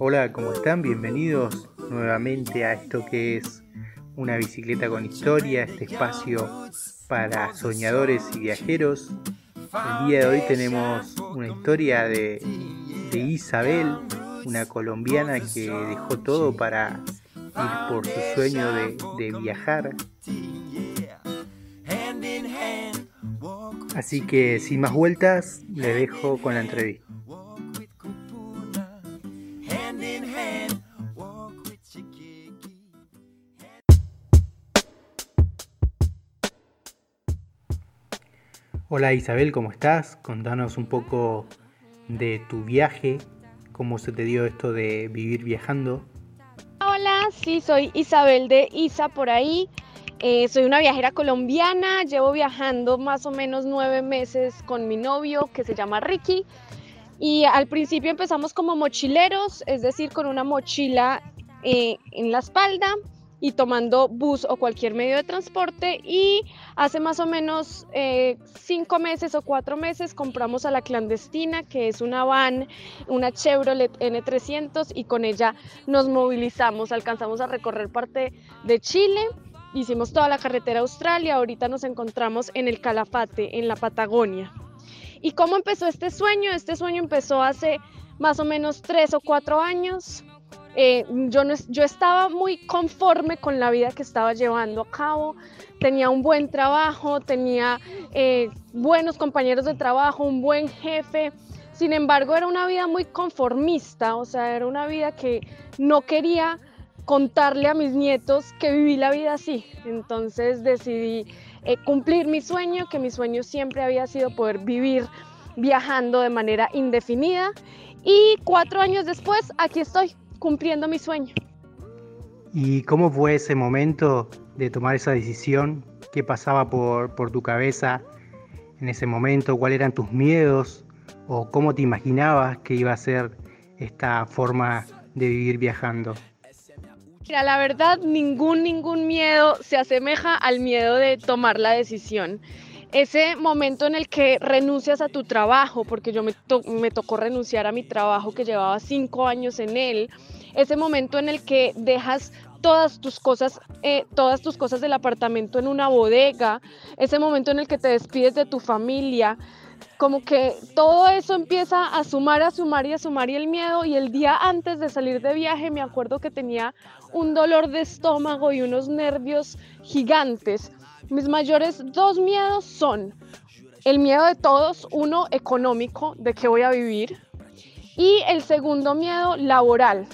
Hola, ¿cómo están? Bienvenidos nuevamente a esto que es una bicicleta con historia, este espacio para soñadores y viajeros. El día de hoy tenemos una historia de, Isabel, una colombiana que dejó todo para ir por su sueño de, de viajar. Así que sin más vueltas, le dejo con la entrevista. Hola Isabel, ¿cómo estás? Contanos un poco de tu viaje, cómo se te dio esto de vivir viajando. Hola, sí, soy Isabel de Isa por ahí. Eh, soy una viajera colombiana, llevo viajando más o menos nueve meses con mi novio que se llama Ricky. Y al principio empezamos como mochileros, es decir, con una mochila eh, en la espalda y tomando bus o cualquier medio de transporte y hace más o menos eh, cinco meses o cuatro meses compramos a la clandestina que es una van, una Chevrolet N300 y con ella nos movilizamos, alcanzamos a recorrer parte de Chile, hicimos toda la carretera Australia, ahorita nos encontramos en el Calafate, en la Patagonia. ¿Y cómo empezó este sueño? Este sueño empezó hace más o menos tres o cuatro años eh, yo, no, yo estaba muy conforme con la vida que estaba llevando a cabo, tenía un buen trabajo, tenía eh, buenos compañeros de trabajo, un buen jefe, sin embargo era una vida muy conformista, o sea, era una vida que no quería contarle a mis nietos que viví la vida así, entonces decidí eh, cumplir mi sueño, que mi sueño siempre había sido poder vivir viajando de manera indefinida y cuatro años después aquí estoy cumpliendo mi sueño. ¿Y cómo fue ese momento de tomar esa decisión? ¿Qué pasaba por, por tu cabeza en ese momento? ¿Cuáles eran tus miedos? ¿O cómo te imaginabas que iba a ser esta forma de vivir viajando? Mira, la verdad, ningún, ningún miedo se asemeja al miedo de tomar la decisión. Ese momento en el que renuncias a tu trabajo, porque yo me, me, tocó renunciar a mi trabajo que llevaba cinco años en él, ese momento en el que dejas todas tus cosas, eh, todas tus cosas del apartamento en una bodega, ese momento en el que te despides de tu familia, como que todo eso empieza a sumar, a sumar y a sumar y el miedo y el día antes de salir de viaje me acuerdo que tenía un dolor de estómago y unos nervios gigantes mis mayores dos miedos son el miedo de todos, uno económico, de qué voy a vivir, y el segundo miedo laboral.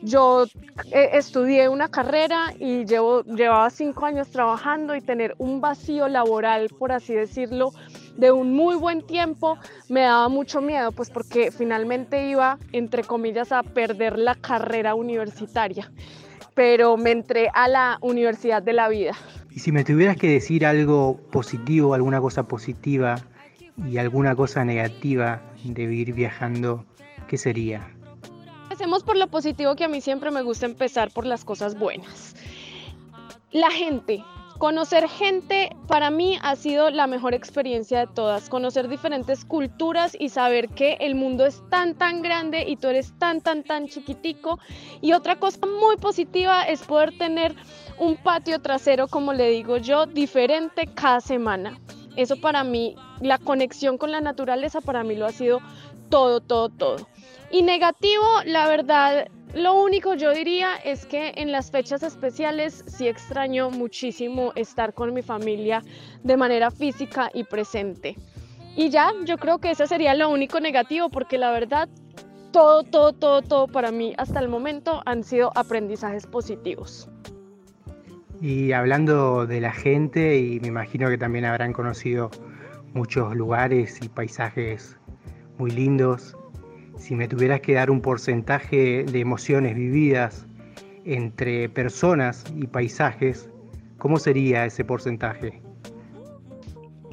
Yo eh, estudié una carrera y llevo, llevaba cinco años trabajando y tener un vacío laboral, por así decirlo, de un muy buen tiempo, me daba mucho miedo, pues porque finalmente iba, entre comillas, a perder la carrera universitaria, pero me entré a la universidad de la vida. Y si me tuvieras que decir algo positivo, alguna cosa positiva y alguna cosa negativa de vivir viajando, ¿qué sería? Hacemos por lo positivo que a mí siempre me gusta empezar por las cosas buenas. La gente, Conocer gente para mí ha sido la mejor experiencia de todas. Conocer diferentes culturas y saber que el mundo es tan, tan grande y tú eres tan, tan, tan chiquitico. Y otra cosa muy positiva es poder tener un patio trasero, como le digo yo, diferente cada semana. Eso para mí, la conexión con la naturaleza para mí lo ha sido todo, todo, todo. Y negativo, la verdad, lo único yo diría es que en las fechas especiales sí extraño muchísimo estar con mi familia de manera física y presente. Y ya, yo creo que ese sería lo único negativo porque la verdad, todo, todo, todo, todo para mí hasta el momento han sido aprendizajes positivos. Y hablando de la gente, y me imagino que también habrán conocido muchos lugares y paisajes muy lindos, si me tuvieras que dar un porcentaje de emociones vividas entre personas y paisajes, ¿cómo sería ese porcentaje?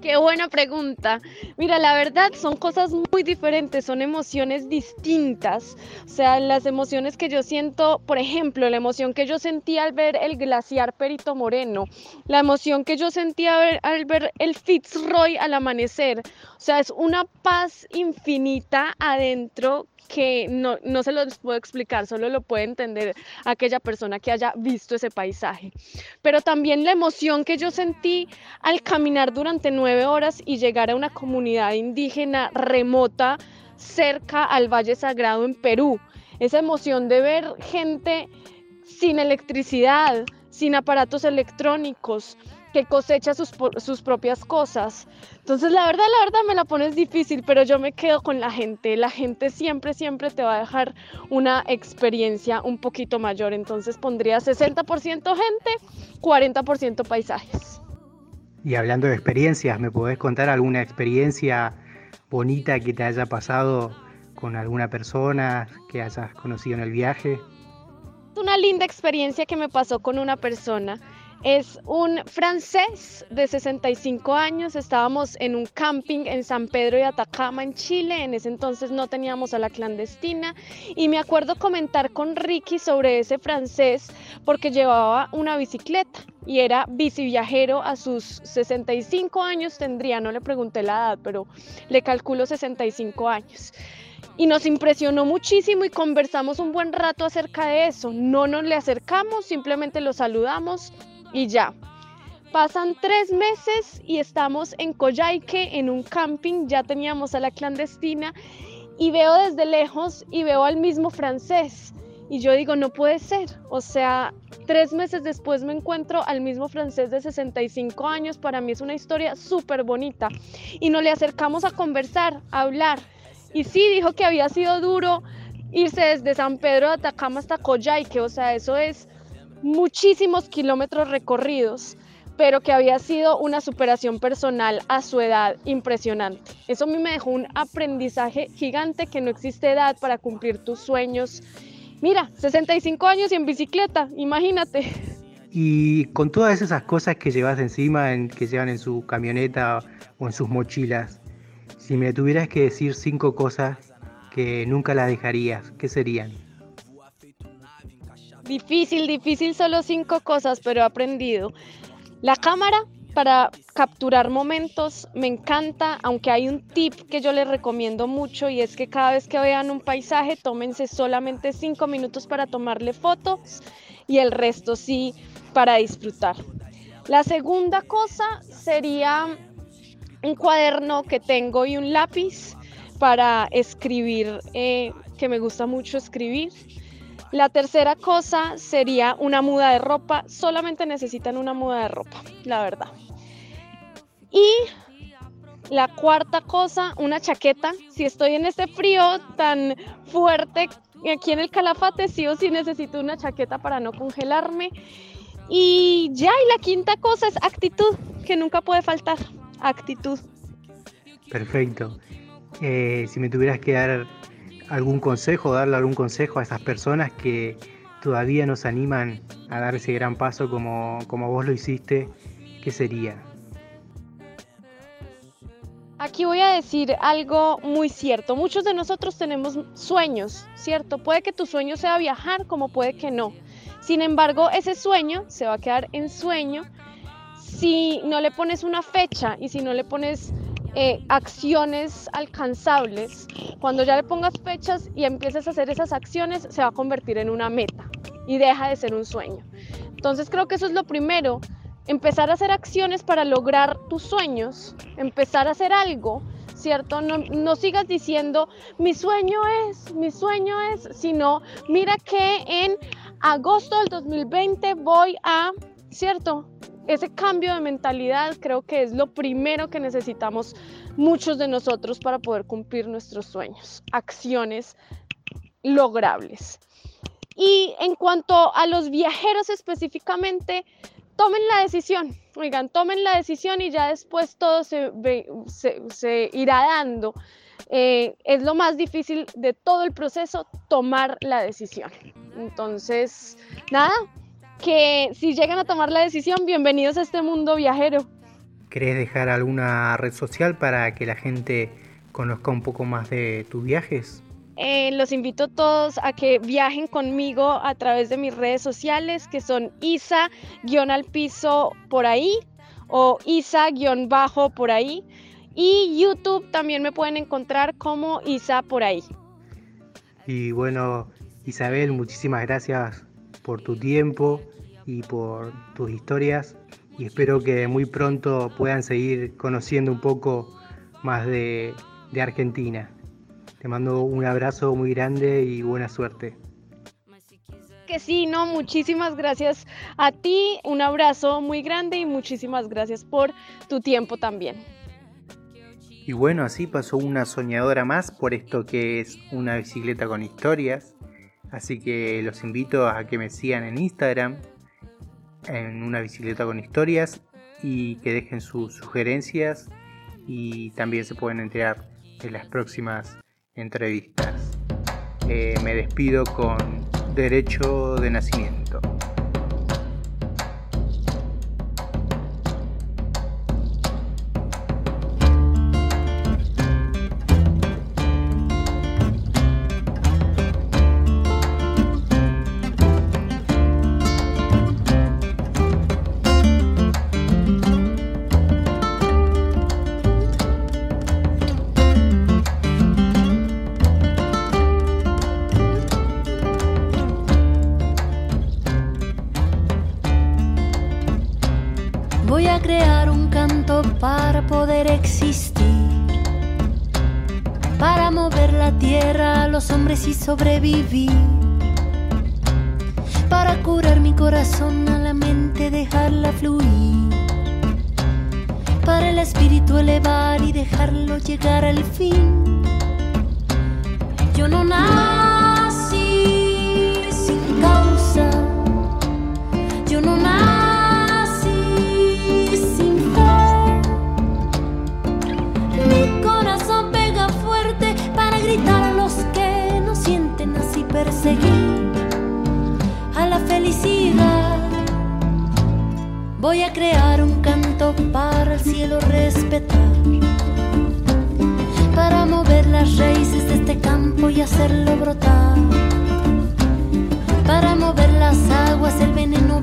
Qué buena pregunta. Mira, la verdad son cosas muy diferentes, son emociones distintas. O sea, las emociones que yo siento, por ejemplo, la emoción que yo sentí al ver el glaciar Perito Moreno, la emoción que yo sentí al ver, al ver el Fitzroy al amanecer. O sea, es una paz infinita adentro que no, no se los puedo explicar, solo lo puede entender aquella persona que haya visto ese paisaje. Pero también la emoción que yo sentí al caminar durante nueve horas y llegar a una comunidad indígena remota cerca al Valle Sagrado en Perú. Esa emoción de ver gente sin electricidad, sin aparatos electrónicos, que cosecha sus, sus, propias cosas. Entonces, la verdad, la verdad me la pones difícil, pero yo me quedo con la gente. La gente siempre, siempre te va a dejar una experiencia un poquito mayor. Entonces, pondría 60% gente, 40% paisajes. Y hablando de experiencias, ¿me podés contar alguna experiencia bonita que te haya pasado con alguna persona que hayas conocido en el viaje? Una linda experiencia que me pasó con una persona es un francés de 65 años. Estábamos en un camping en San Pedro de Atacama, en Chile. En ese entonces no teníamos a la clandestina. Y me acuerdo comentar con Ricky sobre ese francés porque llevaba una bicicleta y era biciviajero a sus 65 años. Tendría, no le pregunté la edad, pero le calculo 65 años y nos impresionó muchísimo y conversamos un buen rato acerca de eso. No nos le acercamos, simplemente lo saludamos y ya. Pasan tres meses y estamos en Coyhaique, en un camping, ya teníamos a la clandestina y veo desde lejos y veo al mismo francés. Y yo digo, no puede ser. O sea, tres meses después me encuentro al mismo francés de 65 años. Para mí es una historia súper bonita. Y nos le acercamos a conversar, a hablar. Y sí, dijo que había sido duro irse desde San Pedro de Atacama hasta Coyhaique. O sea, eso es muchísimos kilómetros recorridos, pero que había sido una superación personal a su edad impresionante. Eso a mí me dejó un aprendizaje gigante que no existe edad para cumplir tus sueños. Mira, 65 años y en bicicleta, imagínate. Y con todas esas cosas que llevas encima, en, que llevan en su camioneta o en sus mochilas, si me tuvieras que decir cinco cosas que nunca las dejarías, ¿qué serían? Difícil, difícil, solo cinco cosas, pero he aprendido. La cámara para capturar momentos me encanta, aunque hay un tip que yo les recomiendo mucho y es que cada vez que vean un paisaje, tómense solamente cinco minutos para tomarle fotos y el resto sí para disfrutar. La segunda cosa sería un cuaderno que tengo y un lápiz para escribir, eh, que me gusta mucho escribir. La tercera cosa sería una muda de ropa. Solamente necesitan una muda de ropa, la verdad. Y la cuarta cosa, una chaqueta. Si estoy en este frío tan fuerte aquí en el Calafate, sí o sí necesito una chaqueta para no congelarme. Y ya, y la quinta cosa es actitud, que nunca puede faltar. Actitud. Perfecto. Eh, si me tuvieras que dar algún consejo, darle algún consejo a esas personas que todavía nos animan a dar ese gran paso como, como vos lo hiciste, ¿qué sería? Aquí voy a decir algo muy cierto. Muchos de nosotros tenemos sueños, ¿cierto? Puede que tu sueño sea viajar como puede que no. Sin embargo, ese sueño se va a quedar en sueño si no le pones una fecha y si no le pones eh, acciones alcanzables, cuando ya le pongas fechas y empieces a hacer esas acciones, se va a convertir en una meta y deja de ser un sueño. Entonces creo que eso es lo primero, empezar a hacer acciones para lograr tus sueños, empezar a hacer algo, ¿cierto? No, no sigas diciendo, mi sueño es, mi sueño es, sino mira que en agosto del 2020 voy a, ¿cierto? Ese cambio de mentalidad creo que es lo primero que necesitamos muchos de nosotros para poder cumplir nuestros sueños, acciones logrables. Y en cuanto a los viajeros específicamente, tomen la decisión, oigan, tomen la decisión y ya después todo se, irá dando. Eh, es lo más difícil de todo el proceso, tomar la decisión. Entonces, nada, que si llegan a tomar la decisión, bienvenidos a este mundo viajero. ¿Querés dejar alguna red social para que la gente conozca un poco más de tus viajes? Eh, los invito a todos a que viajen conmigo a través de mis redes sociales que son isa-al piso por ahí o isa-bajo por ahí. Y YouTube también me pueden encontrar como Isa por ahí. Y bueno, Isabel, muchísimas gracias por tu tiempo y por tus historias y espero que muy pronto puedan seguir conociendo un poco más de, de Argentina. Te mando un abrazo muy grande y buena suerte. Que sí, no, muchísimas gracias a ti, un abrazo muy grande y muchísimas gracias por tu tiempo también. Y bueno, así pasó una soñadora más por esto que es una bicicleta con historias. Así que los invito a que me sigan en Instagram, en una bicicleta con historias, y que dejen sus sugerencias y también se pueden enterar de las próximas entrevistas. Eh, me despido con derecho de nacimiento. Y sobrevivir. Para curar mi corazón a la mente, dejarla fluir. Para el espíritu elevar y dejarlo llegar al fin. Yo no nací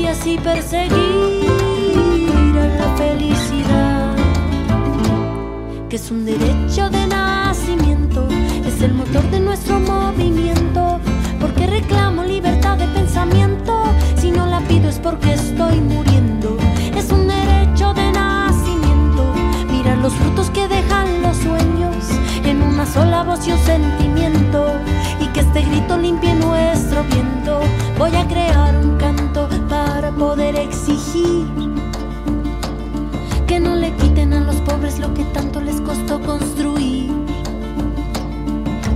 y perseguir a la felicidad, que es un derecho de nacimiento, es el motor de nuestro movimiento, porque reclamo libertad de pensamiento, si no la pido es porque estoy muriendo, es un derecho de nacimiento, mirar los frutos que dejan los sueños en una sola voz y un sentimiento que este grito limpie nuestro viento. Voy a construir.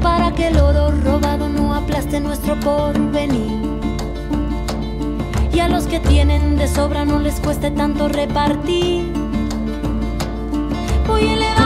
Para que el oro robado no aplaste nuestro porvenir. Y a los que tienen de sobra no les cueste tanto repartir. Voy a elevar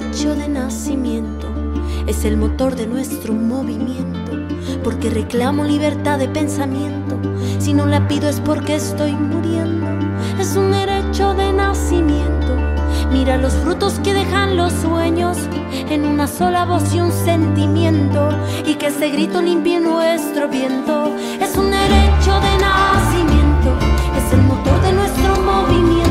derecho de nacimiento, es el motor de nuestro movimiento, porque reclamo libertad de pensamiento, si no la pido es porque estoy muriendo, es un derecho de nacimiento, Mira los frutos que dejan los sueños en una sola voz y un sentimiento y que ese grito limpie nuestro viento. Es un derecho de nacimiento, es el motor de nuestro movimiento